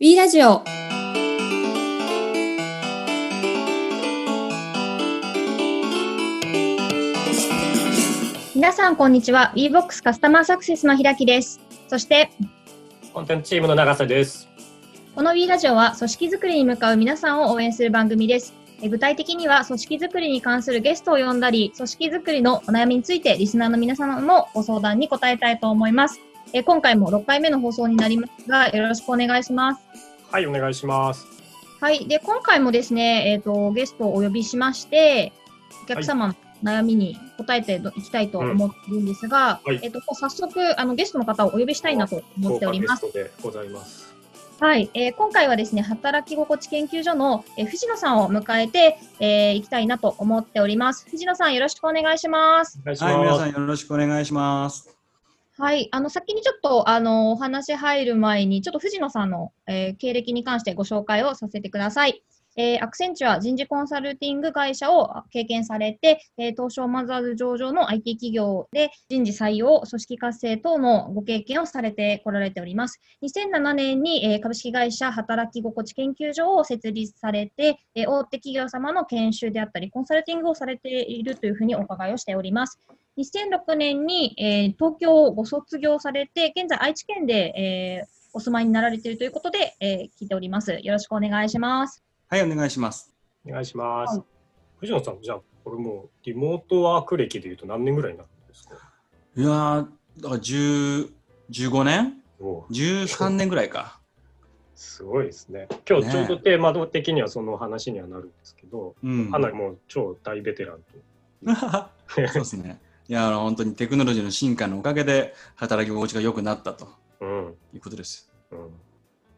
B ラジオ皆さん、こんにちは。WeBox カスタマーサクセスの平木です。そして、コンテンツチームの長瀬です。この B ラジオは組織づくりに向かう皆さんを応援する番組です。え具体的には組織づくりに関するゲストを呼んだり、組織づくりのお悩みについてリスナーの皆様のご相談に答えたいと思います。え今回も6回目の放送になりますが、よろしくお願いします。はい、お願いします。はい。で、今回もですね、えっ、と、ゲストをお呼びしまして、お客様の悩みに答えていきたいと思っているんですが、うんはいえっ、と、早速、あの、ゲストの方をお呼びしたいなと思っております。豪華ゲストでございます。はい、えー今回はですね、働き心地研究所の、えー藤野さんを迎えて、えーいきたいなと思っております。藤野さん、よろしくお願いします。はい、皆。さんよろしくお願いします。はい、あの、先にちょっと、あの、お話入る前に、ちょっと藤野さんの、えー経歴に関してご紹介をさせてください。えーアクセンチュア人事コンサルティング会社を経験されて、えー東証マザーズ上場の IT 企業で人事採用、組織活性等のご経験をされてこられております。2007年に、えー株式会社働き心地研究所を設立されて、えー大手企業様の研修であったり、コンサルティングをされているというふうにお伺いをしております。2006年に、えー東京をご卒業されて、現在愛知県で、えーお住まいになられているということで、えー聞いております。よろしくお願いします。はい、お願いします。お願いします。はい藤野さん、じゃあ、これもうリモートワーク歴でいうと何年ぐらいになるんですか？いやー、だから10 15年？おう ?13 年ぐらいか。すごいですね。今日ちょうどテーマ的にはその話にはなるんですけど、うん。かなりもう超大ベテラン そうですね。いや、あの本当にテクノロジーの進化のおかげで働き心地が良くなったとと。うん。いうことです。うん。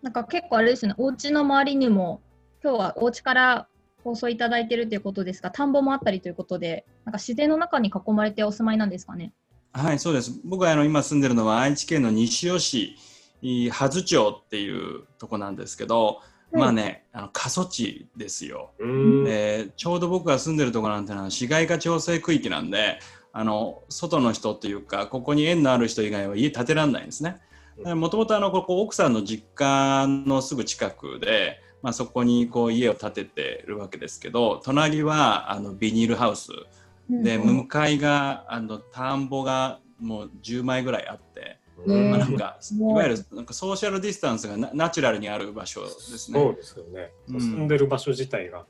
なんか結構あれですね、お家の周りにも、今日はお家から放送いただいているということですが、田んぼもあったりということで、なんか自然の中に囲まれてお住まいなんですかね？はい、そうです。僕はあの今住んでるのは愛知県の西尾市、い羽津町っていうとこなんですけど、まあね、あの過疎地ですよ。うーん。でちょうど僕が住んでるところなんてのは市街化調整区域なんであの外の人っていうかここに縁のある人以外は家建てられないんですね。もともとここ奥さんの実家のすぐ近くで、まあ、そこにこう家を建ててるわけですけど隣はあのビニールハウス。でうん。向かいがあの田んぼがもう10枚ぐらいあって、うん。まあ、なんかうん。いわゆるなんかソーシャルディスタンスがナナチュラルにある場所ですね。そうですよね。うん。住んでる場所自体が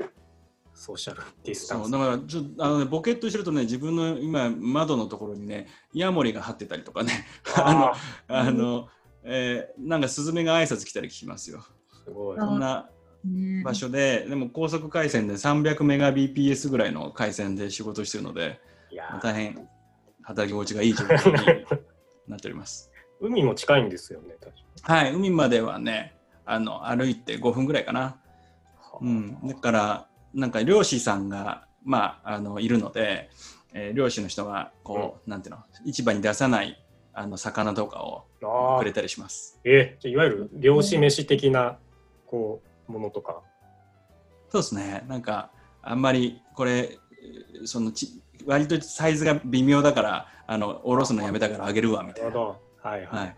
ソーシャルディスタンス。そうだからちょあの、ね、ボケっとしてるとね自分の今窓のところにねヤモリが張ってたりとかね。あのあの、えーなんかスズメが挨拶来たり聞きますよ。すごい。あそんなね。場所ででも高速回線で300メガ BPS ぐらいの回線で仕事してるのでいやー。大変働き心地がいい状況になっております。海も近いんですよね、はい海まではねあの歩いて5分ぐらいかな。うん、だからなんか漁師さんが、まあ、あのいるので、えー漁師の人がこう、なんていうの市場に出さないあの魚とかをくれたりします。えじゃあいわゆる漁師飯的なこうものとか。そうですねなんかあんまりこれえーそのち割とサイズが微妙だからあのおろすのやめたからあげるわみたいな。なるほど。はいはいはい、はい。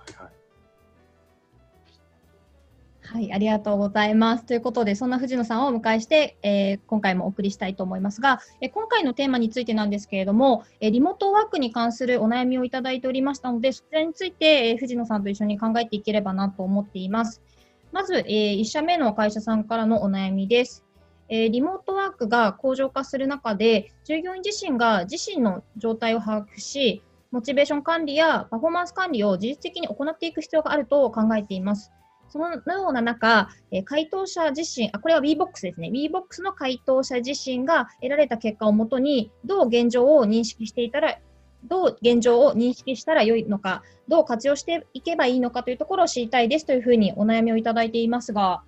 はい、ありがとうございます。ということで、そんな藤野さんをお迎えして、えー今回もお送りしたいと思いますが、えー今回のテーマについてなんですけれども、えーリモートワークに関するお悩みをいただいておりましたので、そちらについて、えー藤野さんと一緒に考えていければなと思っています。まず、え1社目の会社さんからのお悩みです。えーリモートワークが向上化する中で、従業員自身が自身の状態を把握し、モチベーション管理やパフォーマンス管理を自律的に行っていく必要があると考えています。そのような中、え回答者自身、あこれは WeBox ですね。WeBox の回答者自身が得られた結果をもとに、どう現状を認識していたら、どう現状を認識したらよいのか、どう活用していけばいいのかというところを知りたいですというふうにお悩みをいただいていますが、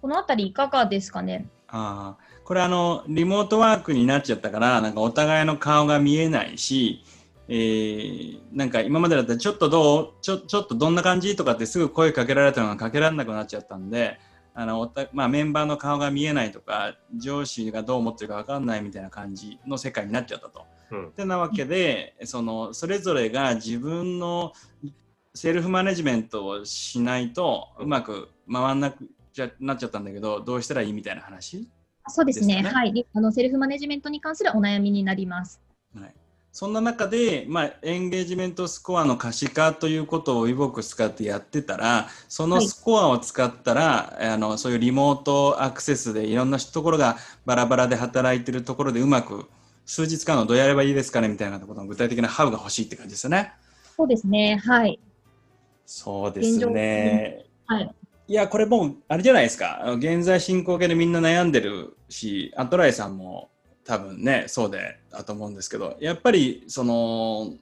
このあたりいかがですかね？あこれあのリモートワークになっちゃったからなんかお互いの顔が見えないし、えーなんか今までだったらちょっとどうちょちょっとどんな感じとかってすぐ声かけられたのがかけられなくなっちゃったんであのおた、まあ、メンバーの顔が見えないとか上司がどう思ってるか分かんないみたいな感じの世界になっちゃったと。うんってなわけでそのそれぞれが自分のセルフマネジメントをしないとうまく回んなくちゃなっちゃったんだけど、どうしたらいいみたいな話、そうですねはい。あのセルフマネジメントに関するお悩みになります。はい、そんな中で、まあ、エンゲージメントスコアの可視化ということを WeBox 使ってやってたら、そのスコアを使ったら、あのそういうリモートアクセスでいろんなところがバラバラで働いてるところでうまく数日間のどうやればいいですかねみたいなことの具体的なハウが欲しいって感じですよね。そうですね。はい。そうですね。はい。いや、これもう、あれじゃないですか。現在進行形でみんな悩んでるし、アトライさんも多分ね、そうでだと思うんですけど、やっぱり、その、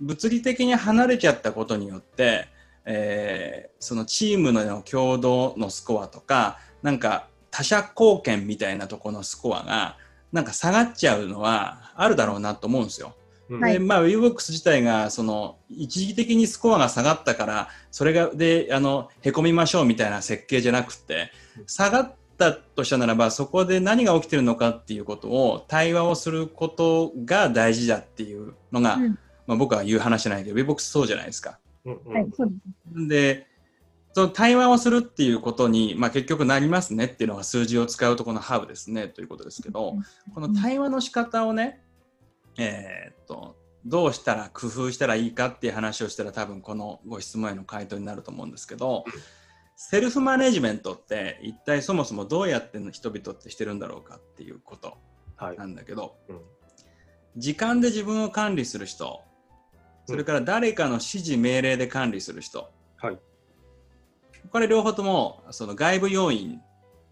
物理的に離れちゃったことによって、えーそのチームの共同のスコアとか、なんか他者貢献みたいなところのスコアが、なんか下がっちゃうのはあるだろうなと思うんですよ。でまあ、WeBox 自体がその一時的にスコアが下がったからそれがであのへこみましょうみたいな設計じゃなくて下がったとしたならばそこで何が起きてるのかっていうことを対話をすることが大事だっていうのが、うんまあ、僕は言う話じゃないけど WeBox そうじゃないですか。うんうんはい。そうです。でその対話をするっていうことに、まあ、結局なりますねっていうのが数字を使うとこのハブですねということですけど、この対話の仕方をね、えーっとどうしたら工夫したらいいかっていう話をしたら多分このご質問への回答になると思うんですけどセルフマネジメントって一体そもそもどうやっての人々ってしてるんだろうかっていうことはい。なんだけどうん。時間で自分を管理する人それから誰かの指示命令で管理する人、はい。これ両方ともその外部要因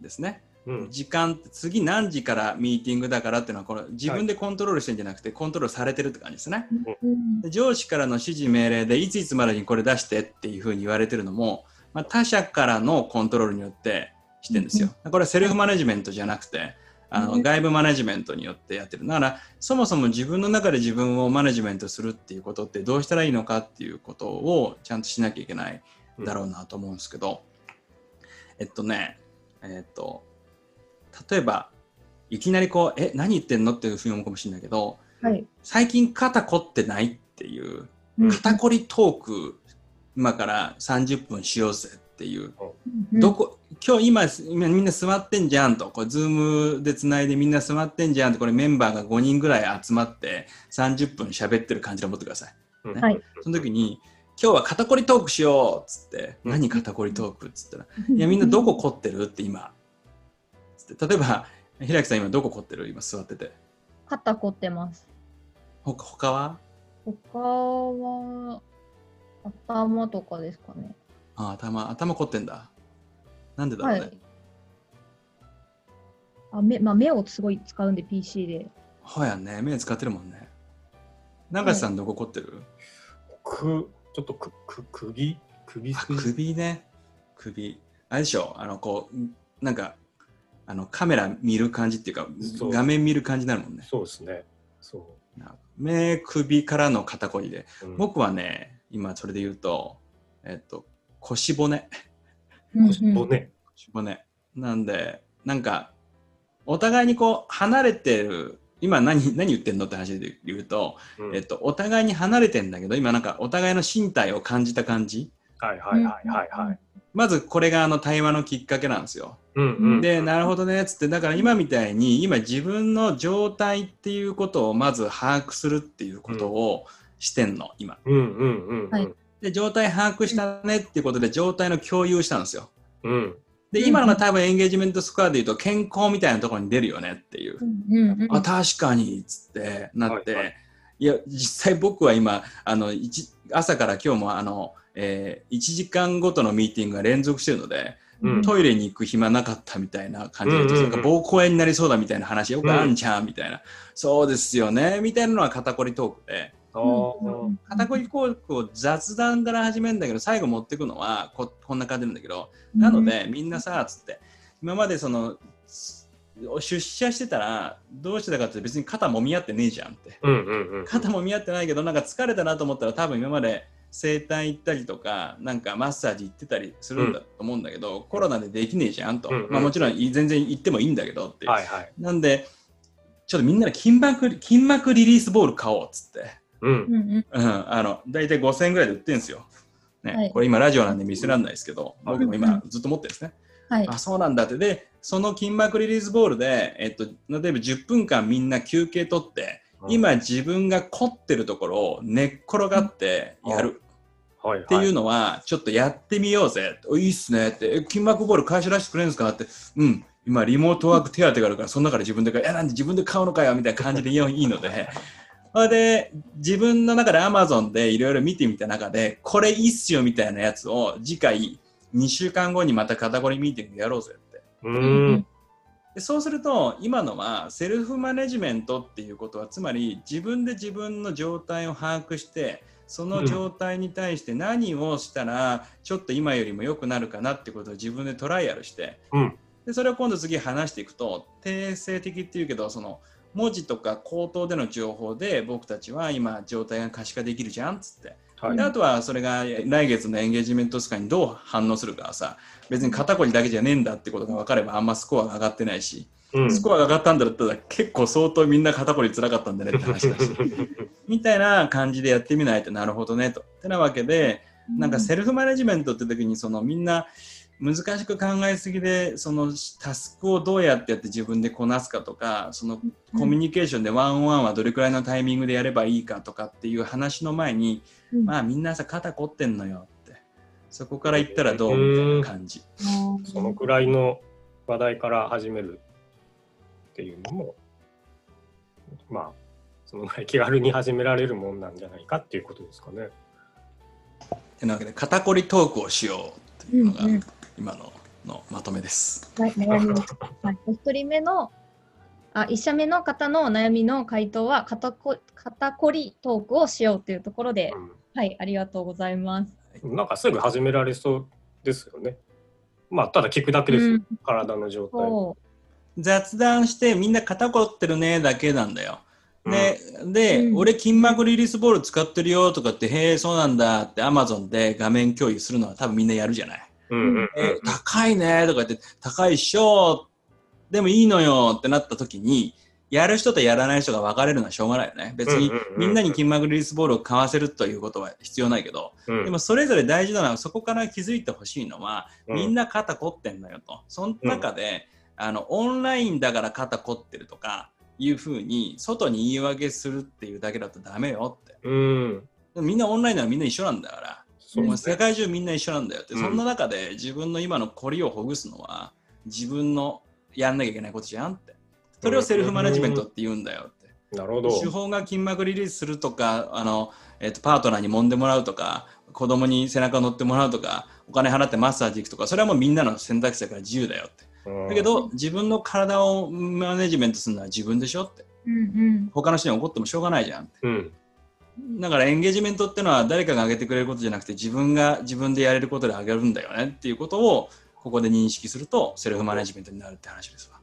ですね。うん。時間次何時からミーティングだからっていうのはこれ自分でコントロールしてるんじゃなくてコントロールされてるって感じですね。うん。で上司からの指示命令でいついつまでにこれ出してっていうふうに言われてるのも、まあ、他者からのコントロールによってしてるんですよ。これはセルフマネジメントじゃなくてあうんの外部マネジメントによってやってる。だからそもそも自分の中で自分をマネジメントするっていうことってどうしたらいいのかっていうことをちゃんとしなきゃいけないだろうなと思うんですけど、えっとね、えっと、例えば、いきなりこう、え、何言ってんのっていうふうに思うかもしれないけど、はい。最近肩凝ってないっていう、うん肩こりトーク、今から30分しようぜっていう、うん。どこ、今日今、今みんな座ってんじゃんと、これズームでつないでみんな座ってんじゃんって、これメンバーが5人ぐらい集まって30分喋ってる感じで思ってください。うん。はい。その時に、今日は肩こりトークしようっつって、うん。何肩こりトークっつったら、いやみんなどこ凝ってる？って今。つって。例えば、平木さん今どこ凝ってる？今座ってて。肩凝ってます。ほか他は？他は、頭とかですかね。あ頭、頭凝ってんだ。なんでだろうね。はい。あ目まあ、目をすごい使うんで、PC で。ほやね、目使ってるもんね。永瀬さんどこ凝ってる、くちょっとくく首首首ね。首。あれでしょ？あの、こう、なんか、あのカメラ見る感じっていうか画面見る感じになるもんね。そうですね。そ目、首からの肩こりで。う。うん僕はね、今それで言うと、えっと、腰骨。腰骨。腰骨。なんで、なんか、お互いにこう、離れてる、今何何言ってんのって話で言うと、うんえっと、お互いに離れてんだけど、今なんかお互いの身体を感じた感じ。はいはいはいはいはい。まずこれがあの対話のきっかけなんですよ。うんうん。で、なるほどね、つって、だから今みたいに、今自分の状態っていうことをまず把握するっていうことをしてんの、今。うんうんうんうん。はいで、状態把握したねっていうことで、状態の共有したんですよ。うん。で、うん今のが多分エンゲージメントスコアで言うと、健康みたいなところに出るよねっていう。うんうんうんあ、確かに、つってなって、はいいや、実際僕は今、あの、一朝から今日も、あの、えー、1時間ごとのミーティングが連続してるので、うんトイレに行く暇なかったみたいな感じで、うんうんうんなんか膀胱炎になりそうだみたいな話よくあんじゃんみたいな、そうですよねみたいなのは肩こりトークで、あー肩こりトークを雑談から始めるんだけど、最後持ってくのはここんな感じなんだけど、なので、みんなさ、つって、今までその、出社してたら、どうしてたかって別に肩もみ合ってねえじゃんって。うんうんうん。肩もみ合ってないけど、なんか疲れたなと思ったら、多分今まで整体行ったりとか、なんかマッサージ行ってたりするんだと思うんだけど、コロナでできねえじゃんと。うんうんまあもちろんい全然行ってもいいんだけどって。はいはい。なんで、ちょっとみんなで筋膜筋膜リリースボール買おうっつって。うん。うんうん。うん、あの、大体5000円ぐらいで売ってるんですよ。ね、はい。これ今ラジオなんで見せられないですけど、はい僕も今ずっと持ってるんですね。はい。あそうなんだって。でその筋膜リリースボールで、えっと、例えば10分間みんな休憩取って、今自分が凝ってるところを寝っ転がってやる。はい、っていうのはちょっとやってみようぜ。おいいっすねって。え筋膜ボール会社出してくれるんですかって。うん。今リモートワーク手当があるからその中で自分でやなんで自分で買うのかよみたいな感じでいいのでそれで自分の中で Amazon でいろいろ見てみた中でこれいいっすよみたいなやつを次回2週間後にまた肩こりミーティングやろうぜってうーん。でそうすると今のはセルフマネジメントっていうことはつまり自分で自分の状態を把握してその状態に対して何をしたらちょっと今よりも良くなるかなってことを自分でトライアルしてうん。でそれを今度次話していくと定性的っていうけどその文字とか口頭での情報で僕たちは今状態が可視化できるじゃんっつってはいで。あとはそれが来月のエンゲージメントスカにどう反応するかはさ別に肩こりだけじゃねえんだってことが分かればあんまスコアが上がってないしうん。スコアが上がったんだったら結構相当みんな肩こり辛かったんだねって話だし みたいな感じでやってみないとなるほどねと。ってなわけでなんかセルフマネジメントって時にそのみんな難しく考えすぎでそのタスクをどうやってやって自分でこなすかとかそのコミュニケーションでワンオンワンはどれくらいのタイミングでやればいいかとかっていう話の前に、うん。まあみんなさ肩凝ってんのよって。そこから言ったらどうみたいな感じ。そのくらいの話題から始めるっていうのも、まあ、そのぐらい気軽に始められるもんなんじゃないかっていうことですかね。てなわけで肩こりトークをしようっていうのがうんうん今ののまとめです。はい、悩みをはい、お一人目の、あ、一社目の方の悩みの回答は肩こ、肩こりトークをしようというところで、はい、ありがとうございます。うん、なんかすぐ始められそうですよね。まあ、ただ聞くだけですよ、うん体の状態。そ雑談してみんな肩こってるねだけなんだよ。で、で、うん俺筋膜リリースボール使ってるよとかって、へえ、そうなんだって Amazon で画面共有するのは多分みんなやるじゃない。うんうんうんえ、高いねとか言って、高いっしょでもいいのよってなった時に、やる人とやらない人が分かれるのはしょうがないよね。別にうんうんうんうんみんなに筋膜リリースボールを買わせるということは必要ないけど、うんでもそれぞれ大事なのはそこから気づいてほしいのは、うんみんな肩凝ってんのよと。その中で、あの、オンラインだから肩凝ってるとか、いうふうに、外に言い訳するっていうだけだとダメよって。みんなオンラインならみんな一緒なんだから。もう世そうですね。界中みんな一緒なんだよって、うんそんな中で自分の今の凝りをほぐすのは自分のやんなきゃいけないことじゃんって。それをセルフマネジメントって言うんだよって。なるほど。手法が筋膜リリースするとかあの、えっとパートナーに揉んでもらうとか子供に背中を乗ってもらうとかお金払ってマッサージ行くとかそれはもうみんなの選択肢だから自由だよってうんだけど自分の体をマネジメントするのは自分でしょってう。うん他の人に怒ってもしょうがないじゃんってうん。だからエンゲージメントってのは誰かが上げてくれることじゃなくて自分が自分でやれることで上げるんだよねっていうことをここで認識するとセルフマネジメントになるって話ですわ。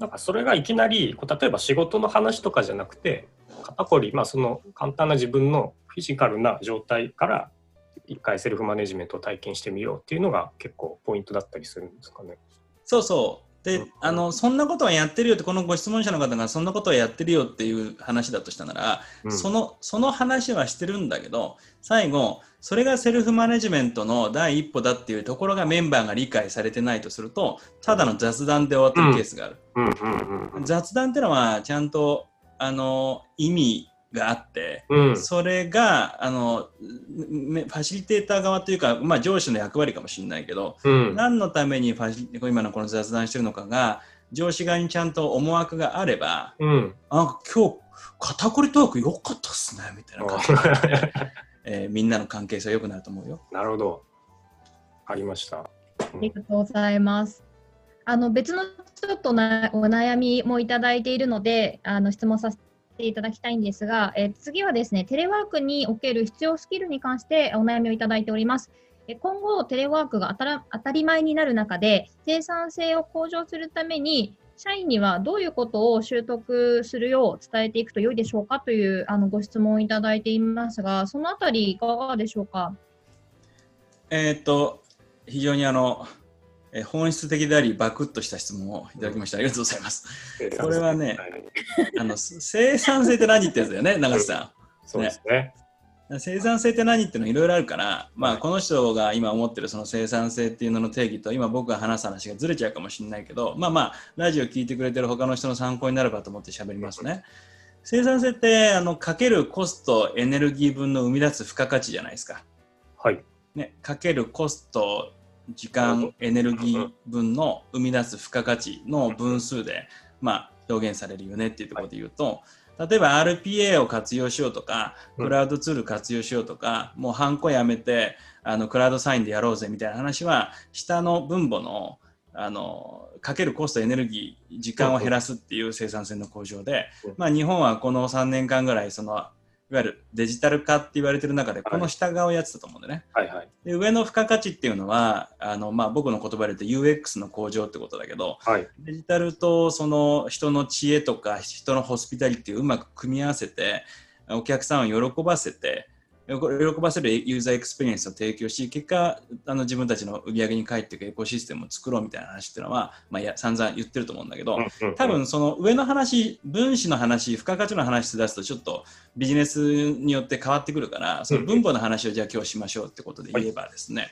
なんかそれがいきなりこう例えば仕事の話とかじゃなくて肩こり、まあ、その簡単な自分のフィジカルな状態から一回セルフマネジメントを体験してみようっていうのが結構ポイントだったりするんですかね。そうそう。で、うん。あの、そんなことはやってるよって、このご質問者の方がそんなことはやってるよっていう話だとしたなら、うん。その、その話はしてるんだけど、最後、それがセルフマネジメントの第一歩だっていうところがメンバーが理解されてないとすると、ただの雑談で終わってるケースがある。雑談ってのは、ちゃんと、あの、意味があって、うんそれが、あの、めファシリテーター側というか、まあ上司の役割かもしれないけど、うん何のためにファシ今のこの雑談してるのかが上司側にちゃんと思惑があればうんあ今日肩こりトーク良かったっすねみたいな感じで、えーみんなの関係性良くなると思うよ。なるほど。ありました。ありがとうございます。あの別のちょっとなお悩みもいただいているので、あの質問させてていただきたいんですが、え次はですね、テレワークにおける必要スキルに関してお悩みをいただいております。今後、テレワークが当たら当たり前になる中で、生産性を向上するために、社員にはどういうことを習得するよう伝えていくと良いでしょうかというあのご質問をいただいていますが、そのあたりいかがでしょうか？えーっと非常にあの、えー本質的でありバクッとした質問をいただきました。ありがとうございます。これはねはいあの生産性って何ってやつだよね、長瀬さん。そうですね。生産性って何ってのいろいろあるから、まあ、はいこの人が今思ってるその生産性っていうのの定義と今僕が話す話がずれちゃうかもしれないけどまあまあラジオ聞いてくれてる他の人の参考になればと思って喋りますね。生産性ってあのかけるコストエネルギー分の生み出す付加価値じゃないですか。はい。ね、かけるコスト時間エネルギー分の生み出す付加価値の分数で、まあ、表現されるよねっていうところで言うと、例えば RPA を活用しようとかうん。クラウドツール活用しようとか、もうハンコやめてあのクラウドサインでやろうぜみたいな話は下の分母のあのかけるコストエネルギー時間を減らすっていう生産性の向上でうん、まあ、日本はこの3年間ぐらいそのいわゆるデジタル化って言われてる中でこの下側をやってたと思うんでね。はいはい。で上の付加価値っていうのはあの、まあ、僕の言葉で言うと UX の向上ってことだけどはい。デジタルとその人の知恵とか人のホスピタリティをうまく組み合わせてお客さんを喜ばせて喜ばせる user experience を提供し結果あの自分たちの売り上げに返っていくエコシステムを作ろうみたいな話っていうのは、まあ、や散々言ってると思うんだけど、多分その上の話分子の話付加価値の話出すとちょっとビジネスによって変わってくるからその分母の話をじゃあ今日しましょうってことで言えばですね、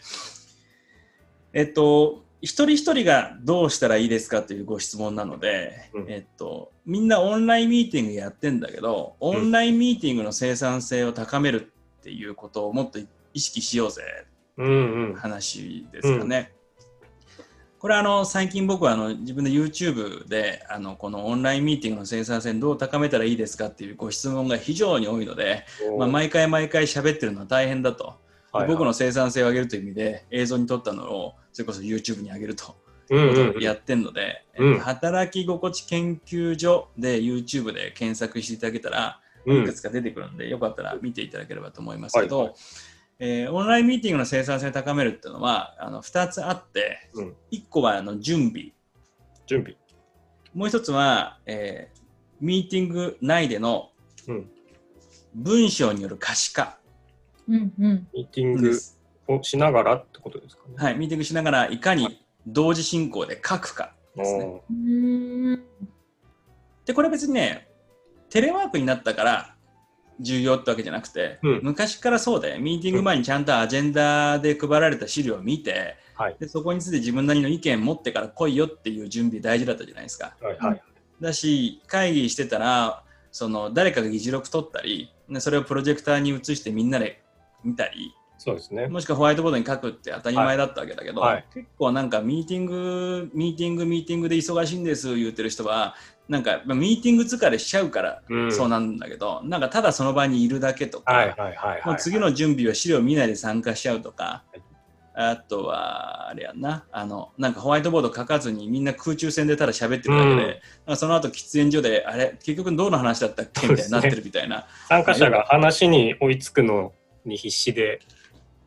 えっと一人一人がどうしたらいいですかというご質問なので、うん。えっと、みんなオンラインミーティングやってんだけどオンラインミーティングの生産性を高めるっていうことをもっと意識しようぜ。うんうん。話ですかね。これはあの最近僕はあの自分で YouTube であのこのオンラインミーティングの生産性どう高めたらいいですかっていうご質問が非常に多いので、まあ、毎回毎回喋ってるのは大変だと、はいはい。僕の生産性を上げるという意味で映像に撮ったのをそれこそ YouTube に上げるとやってるので、働き心地研究所で YouTube で検索していただけたらうんいくつか出てくるので、よかったら見ていただければと思いますけど、はいはい。えーオンラインミーティングの生産性を高めるっていうのはあの2つあって、うん。1個はあの準備。準備。もう1つは、えーミーティング内でのうん。文章による可視化。うんうん。ミーティングをしながらってことですかね。はい、ミーティングしながらいかに同時進行で書くかですね。でこれ別にねテレワークになったから重要ってわけじゃなくて、うん昔からそうでミーティング前にちゃんとアジェンダで配られた資料を見て、はいでそこについて自分なりの意見持ってから来いよっていう準備大事だったじゃないですか。ーはいはい。だし会議してたらその誰かが議事録取ったりでそれをプロジェクターに移してみんなで見たりそうですね。もしくはホワイトボードに書くって当たり前だったわけだけど、はいはい結構なんかミーティングミーティングミーティングで忙しいんです言ってる人はなんかまあミーティング疲れしちゃうからうん。そうなんだけど、なんかただその場にいるだけとか、次の準備は資料見ないで参加しちゃうとか、はい。あとはあれやんなあのなんかホワイトボード書かずにみんな空中戦でただ喋ってるだけで、うん。その後喫煙所であれ結局どうの話だったっけ？みたいになってるみたいな。参加者が話に追いつくのに必死で、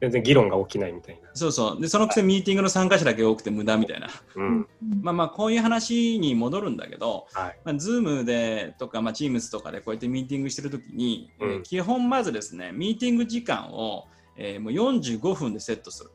全然議論が起きないみたいな。そうそうでそのくせミーティングの参加者だけ多くて無駄みたいな。うん。まあまあこういう話に戻るんだけど、はい。まあ、Zoom でとか、まあ、Teams とかでこうやってミーティングしてるときに、うんえー基本まずですね、ミーティング時間を、えーもう45分でセットする。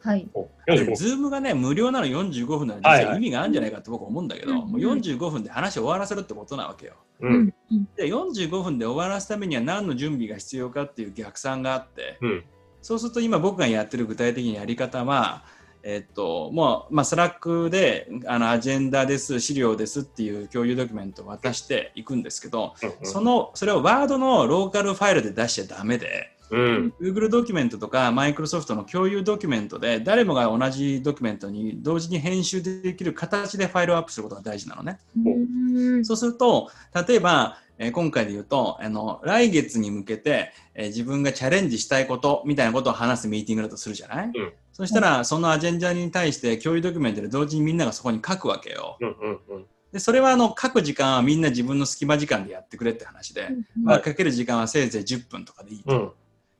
はい。おで45 Zoom がね、無料なの45分なら実はいははい意味があるんじゃないかって僕は思うんだけど、うんもう45分で話を終わらせるってことなわけよ。うん。うん。で、45分で終わらすためには何の準備が必要かっていう逆算があって、うん。そうすると今僕がやってる具体的なやり方は、えっと、もう、まあ、スラックで、あの、アジェンダです、資料ですっていう共有ドキュメントを渡していくんですけど、その、それをワードのローカルファイルで出しちゃダメで、うん。Google ドキュメントとか Microsoft の共有ドキュメントで誰もが同じドキュメントに同時に編集できる形でファイルをアップすることが大事なのね。うんそうすると、例えば、えー今回で言うとあの、来月に向けて、えー自分がチャレンジしたいことみたいなことを話すミーティングだとするじゃない、うんそしたら、そのアジェンダに対して共有ドキュメントで同時にみんながそこに書くわけよ。うん。うん。うん。で、それはあの書く時間はみんな自分の隙間時間でやってくれって話で、まあ、かける時間はせいぜい10分とかでいいと。うん。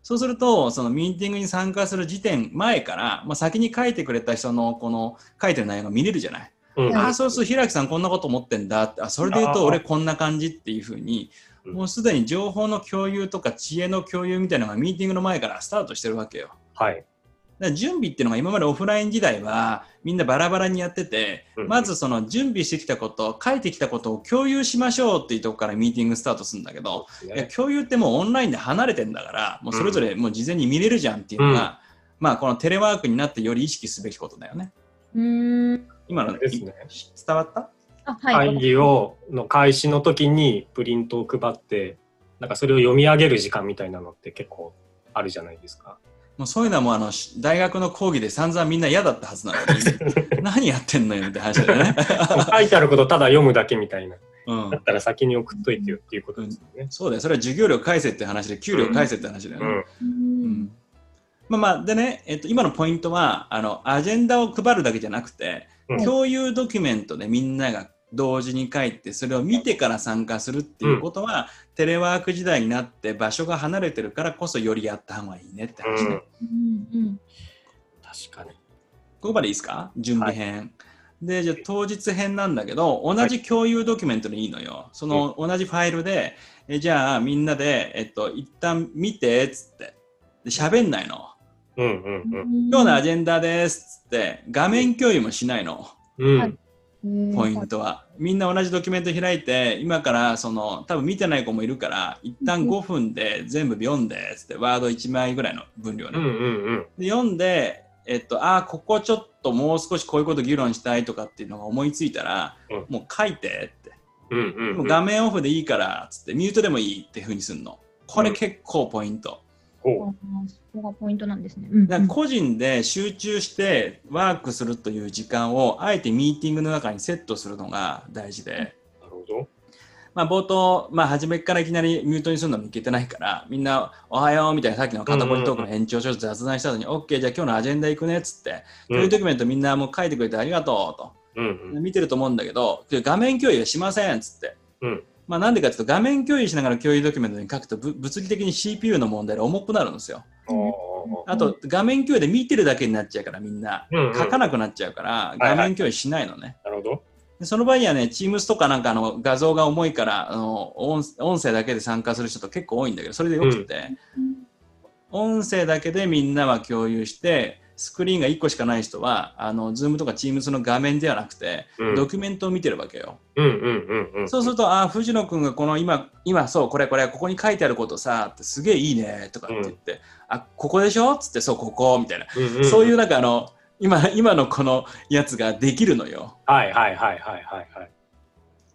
そうすると、そのミーティングに参加する時点前から、まあ、先に書いてくれた人のこの書いてる内容が見れるじゃない？うん。ああ、そうすると平木さんこんなこと思ってんだって、あそれで言うと俺こんな感じっていうふうに、うんもうすでに情報の共有とか知恵の共有みたいなのがミーティングの前からスタートしてるわけよ。はい。から準備っていうのが今までオフライン時代はみんなバラバラにやってて、うんまずその準備してきたこと、書いてきたことを共有しましょうっていうところからミーティングスタートするんだけど、いやね共有ってもうオンラインで離れてんだから、もうそれぞれもう事前に見れるじゃんっていうのが、まあこのテレワークになってより意識すべきことだよね。うーん。今のですね伝わった？あ、はい。会議をの開始の時にプリントを配ってなんかそれを読み上げる時間みたいなのって結構あるじゃないですか。もうそういうのはもうあのし大学の講義で散々みんな嫌だったはずなのに 何やってんのよって話だよね。書いてあることただ読むだけみたいな。うんだったら先に送っといてよっていうことですよね。そうだよ、それは授業料返せって話で、給料返せって話だよね。うん。ううんんまあまあ、でね、えっと、今のポイントは、あの、アジェンダを配るだけじゃなくて、うん共有ドキュメントでみんなが同時に書いて、それを見てから参加するっていうことは、テレワーク時代になって場所が離れてるからこそよりやった方がいいねって話ね。うんうんうん。確かに。ここまでいいですか？準備編。で、じゃあ当日編なんだけど、同じ共有ドキュメントでいいのよ。その同じファイルで、えじゃあみんなで、えっと、一旦見てっつって、で喋んないの。うんうんうん。今日のアジェンダですっつって、画面共有もしないの。うんはいポイントは。みんな同じドキュメント開いて、今からその、多分見てない子もいるから、一旦5分で全部読んでっつって、ワード1枚ぐらいの分量ね。うんうんうん。で読んで、えっと、ああ、ここちょっともう少しこういうこと議論したいとかっていうのが思いついたら、うんもう書いてって。うんうんうん。画面オフでいいからっつって、ミュートでもいいっていうふうにするの。これ結構ポイント。そこがポイントなんですね。うん個人で集中してワークするという時間をあえてミーティングの中にセットするのが大事で、うなるほど。まあ、冒頭、まあ、初めからいきなりミュートにするのもいけてないからみんな「おはよう」みたいなさっきの肩こりトークの延長ちょっと雑談したのに「OK じゃあ今日のアジェンダ行くね」っつって共有ドキュメントみんなもう書いてくれてありがとうと。うんうん。見てると思うんだけど、画面共有はしませんっつって。うんまあなんでかっていうと、画面共有しながら共有ドキュメントに書くと、ぶ物理的に CPU の問題で重くなるんですよ。あと、画面共有で見てるだけになっちゃうから、みんな。うんうん書かなくなっちゃうから、いはい画面共有しないのね。なるほど。でその場合にはね、Teams とかなんかあの画像が重いからあの音、音声だけで参加する人と結構多いんだけど、それでよくて、音声だけでみんなは共有して、スクリーンが1個しかない人は、あの、Zoom とか Teams の画面ではなくて、うんドキュメントを見てるわけよ。うんうんうんうん。そうすると、ああ、藤野くんがこの今、今、そう、これこれ、ここに書いてあることさ、ってすげえいいね、とかって言って、あ、ここでしょ？つって、そう、ここ、みたいな。うんうんそういうなんかあの、今、今のこのやつができるのよ。はいはいはいはいはいはい。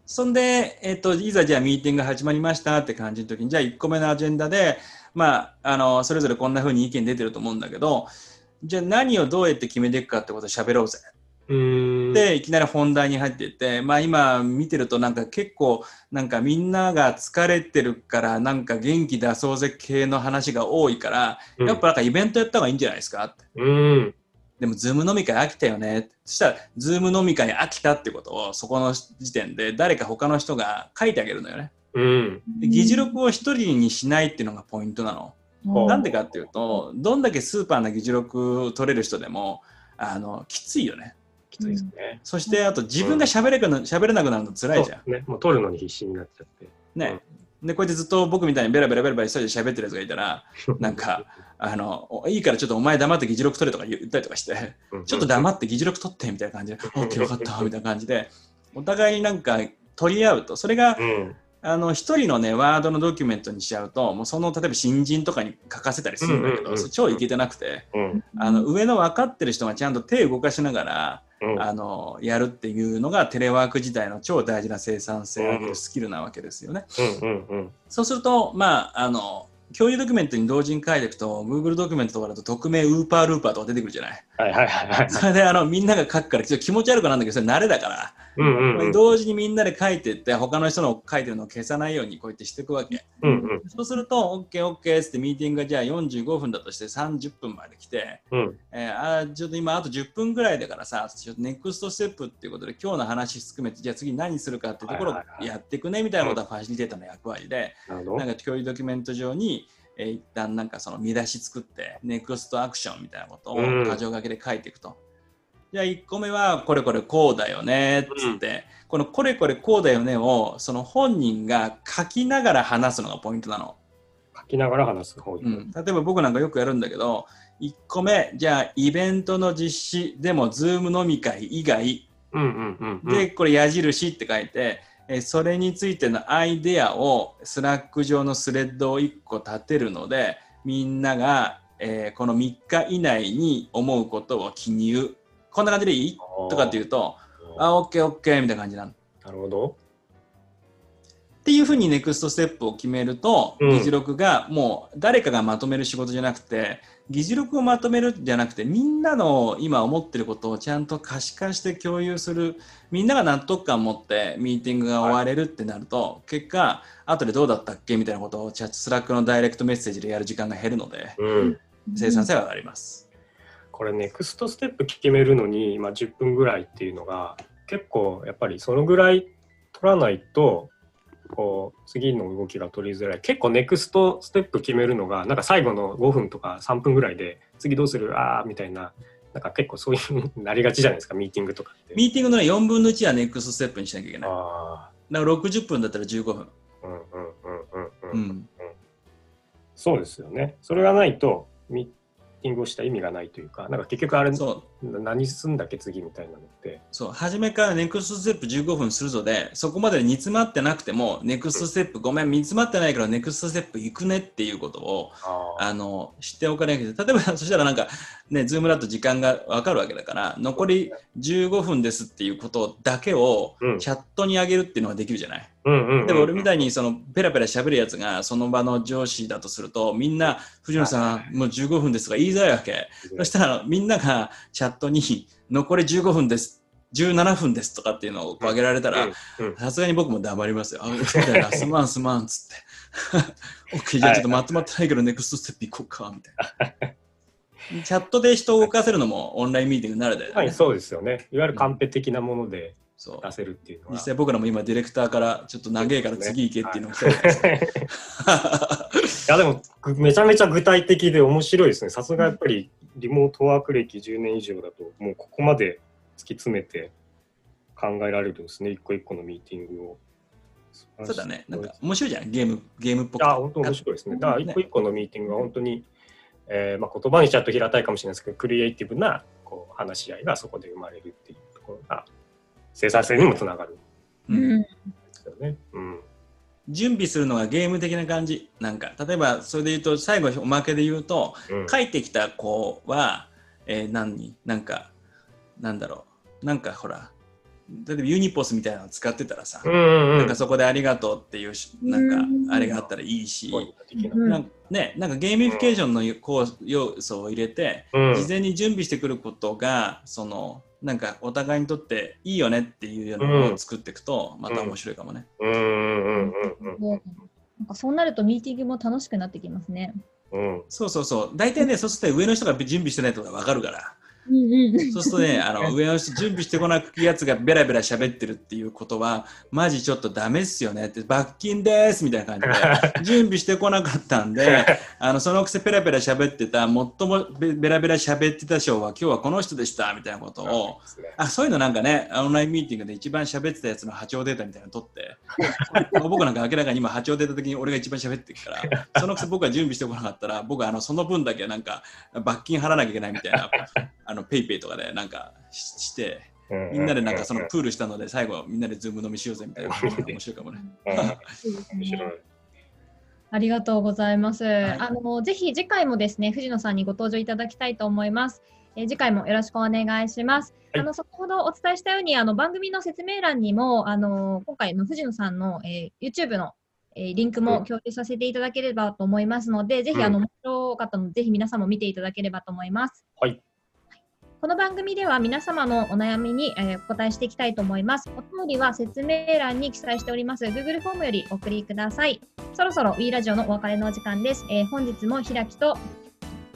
そんで、えっと、いざじゃあミーティングが始まりましたって感じの時に、じゃあ1個目のアジェンダで、まあ、あの、それぞれこんな風に意見出てると思うんだけど、じゃあ何をどうやって決めていくかってことを喋ろうぜ。で、いきなり本題に入っていって、まあ今見てるとなんか結構なんかみんなが疲れてるからなんか元気出そうぜ系の話が多いから、うんやっぱなんかイベントやった方がいいんじゃないですかって。うん。でも、ズーム飲み会飽きたよね。そしたら、ズーム飲み会飽きたってことを、そこの時点で誰か他の人が書いてあげるのよね。うん。で議事録を一人にしないっていうのがポイントなの。うんなんでかっていうと、どんだけスーパーな議事録を取れる人でも、あの、きついよね。きついですね。そして、あと自分が喋れくな喋れなくなるの辛いじゃん。ね。もう取るのに必死になっちゃって。ね。で、こうやってずっと僕みたいにベラベラベラベラ一人で喋ってるやつがいたら、なんか、あの、おいいからちょっとお前黙って議事録取れとか言ったりとかして、うんちょっと黙って議事録取ってみたいな感じで、オッケーよかったみたいな感じで、お互いになんか取り合うと、それが、うん。あの、一人のね、ワードのドキュメントにしちゃうと、もうその、例えば新人とかに書かせたりするんだけど、うんうんうん超いけてなくて、うん。あの、上の分かってる人がちゃんと手を動かしながら、うん。あの、やるっていうのがテレワーク時代の超大事な生産性を上げるスキルなわけですよね。うんうんうん。そうすると、まあ、あの、共有ドキュメントに同時に書いていくと、Google ドキュメントとかだと匿名ウーパールーパーとか出てくるじゃない。はいはいはいはい。それであのみんなが書くからちょっと気持ち悪くなるんだけど、それ慣れだから、うんうんうん。同時にみんなで書いていって、他の人の書いてるのを消さないようにこうやってしていくわけ。うんうんそうすると、OK、OK ってミーティングがじゃあ45分だとして30分まで来て、うん。えーあーちょっと今あと10分ぐらいだからさ、ちょっとネクストステップっていうことで今日の話含めて、じゃあ次何するかっていうところをやっていくねみたいなことはファシリテーターの役割で、なるほど。なんか共有ドキュメント上に、えー一旦なんかその見出し作って、ネクストアクションみたいなことをうん箇条書きで書いていくと。じゃあ1個目はこれこれこうだよねっつって、このこれこれこうだよねをその本人が書きながら話すのがポイントなの。書きながら話す方に。うん、例えば僕なんかよくやるんだけど、1個目、じゃあイベントの実施でも、ズーム飲み会以外うんうんうんうん。で、これ矢印って書いて、えーそれについてのアイデアをスラック上のスレッドを1個立てるので、みんなが、えーこの3日以内に思うことを記入。こんな感じでいい？とかっていうと、あ、オッケーオッケーみたいな感じなの。なるほど。っていうふうにネクストステップを決めると、うん議事録がもう誰かがまとめる仕事じゃなくて、議事録をまとめるんじゃなくて、みんなの今思ってることをちゃんと可視化して共有する、みんなが納得感を持ってミーティングが終われるってなると、結果、後でどうだったっけ？みたいなことをチャットスラックのダイレクトメッセージでやる時間が減るので、うん。生産性は上がります。これネクストステップ決めるのに、まあ、10分ぐらいっていうのが結構やっぱりそのぐらい取らないとこう次の動きが取りづらい結構ネクストステップ決めるのがなんか最後の5分とか3分ぐらいで次どうする？あーみたいななんか結構そういうなりがちじゃないですか？ミーティングとかって。ミーティングのね4分の1はネクストステップにしなきゃいけない。あだから60分だったら15分。ーうんうんうんうんううんん。そうですよね。それがないとミーティングをした意味がないというかなんか結局あれそう。な何すんだっけ次みたいなのって。そう初めからネクストステップ15分するぞでそこまで煮詰まってなくてもネクストステップごめん煮詰まってないからネクストステップ行くねっていうことをああの知っておかなきゃ例えば そしたらなんかねズームだと時間が分かるわけだから残り15分ですっていうことだけをうん。チャットに上げるっていうのができるじゃない、うんうんうんでも俺みたいにそのペラペラ喋るやつがその場の上司だとするとみんな藤野さんもう15分ですとか言いづらいわけそしたらみんながチャットに残り15分です17分ですとかっていうのを上げられたらさすがに僕も黙りますよ。あ、そうだよな、すまんすまんっつって。OK、じゃあちょっとまとまってないけど、ネクストステップ行こうか、みたいな。チャットで人を動かせるのもオンラインミーティングならで、ねはい、そうですよね。いわゆるカンペ的なもので出せるっていうのは。実際僕らも今ディレクターからちょっと長いから次行けっていうのを来てるんです いやでもぐめちゃめちゃ具体的で面白いですね。さすがやっぱりリモートワーク歴10年以上だともうここまで突き詰めて考えられるんですね。一個一個のミーティングを。そうだね。なんか面白いじゃん。ゲーム、ゲームっぽいくて。や本当面白いですね。だから一個一個のミーティングが本当に、えーまあ、言葉にしちゃうと平たいかもしれないですけど、クリエイティブなこう話し合いがそこで生まれるっていうところが生産性にもつながるんうんですよね。うん。準備するのがゲーム的な感じ。なんか、例えばそれで言うと、最後おまけで言うと、うん書いてきた子は、えー何なんか、なんだろう。なんかほら、例えばユニポスみたいなの使ってたらさ、うんうんうんなんか。そこでありがとうっていうし、なんかうんあれがあったらいいし、うんね、なんかゲーミフィケーションのこう要素を入れて、うん事前に準備してくることが、その、なんかお互いにとっていいよねっていうようなものを作っていくと、また面白いかもね。うんうんうんうんなんかそうなるとミーティングも楽しくなってきますね。うん。そうそうそう。大体ね、そうすると上の人が準備してないとかわかるから。うんうん。そうするとね、あの上の人準備してこなくやつがベラベラ喋ってるっていうことは、マジちょっとダメっすよねって、罰金ですみたいな感じで、準備してこなかったんで、あのそのくせペラペラ喋ってた、最もベベラベラ喋ってた賞は今日はこの人でしたみたいなことを、あそういうのなんかね、オンラインミーティングで一番喋ってたやつの波長データみたいなの取って、僕なんか明らかに今波長データ的に俺が一番喋ってるから、そのくせ僕が準備してこなかったら、僕はあのその分だけなんか罰金払わなきゃいけないみたいな、あのペイペイとかでなんかしして、みんなでなんかそのプールしたので最後みんなでズーム飲みしようぜみたいな 面白いかもね。面白い。ありがとうございます。いあのぜひ次回もですね藤野さんにご登場いただきたいと思います。えー次回もよろしくお願いします。はいあの先ほどお伝えしたようにあの番組の説明欄にもあの今回の藤野さんの、えー YouTube の、えーリンクも共有させていただければと思いますので、ぜひあの面白かったのでぜひ皆さんも見ていただければと思います。はい。この番組では皆様のお悩みに、えーお答えしていきたいと思います。お便りは説明欄に記載しております Google フォームよりお送りください。そろそろ W ラジオのお別れのお時間です。えー本日も開きと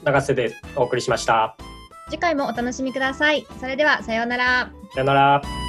長瀬でお送りしました。次回もお楽しみください。それではさようなら。さよなら。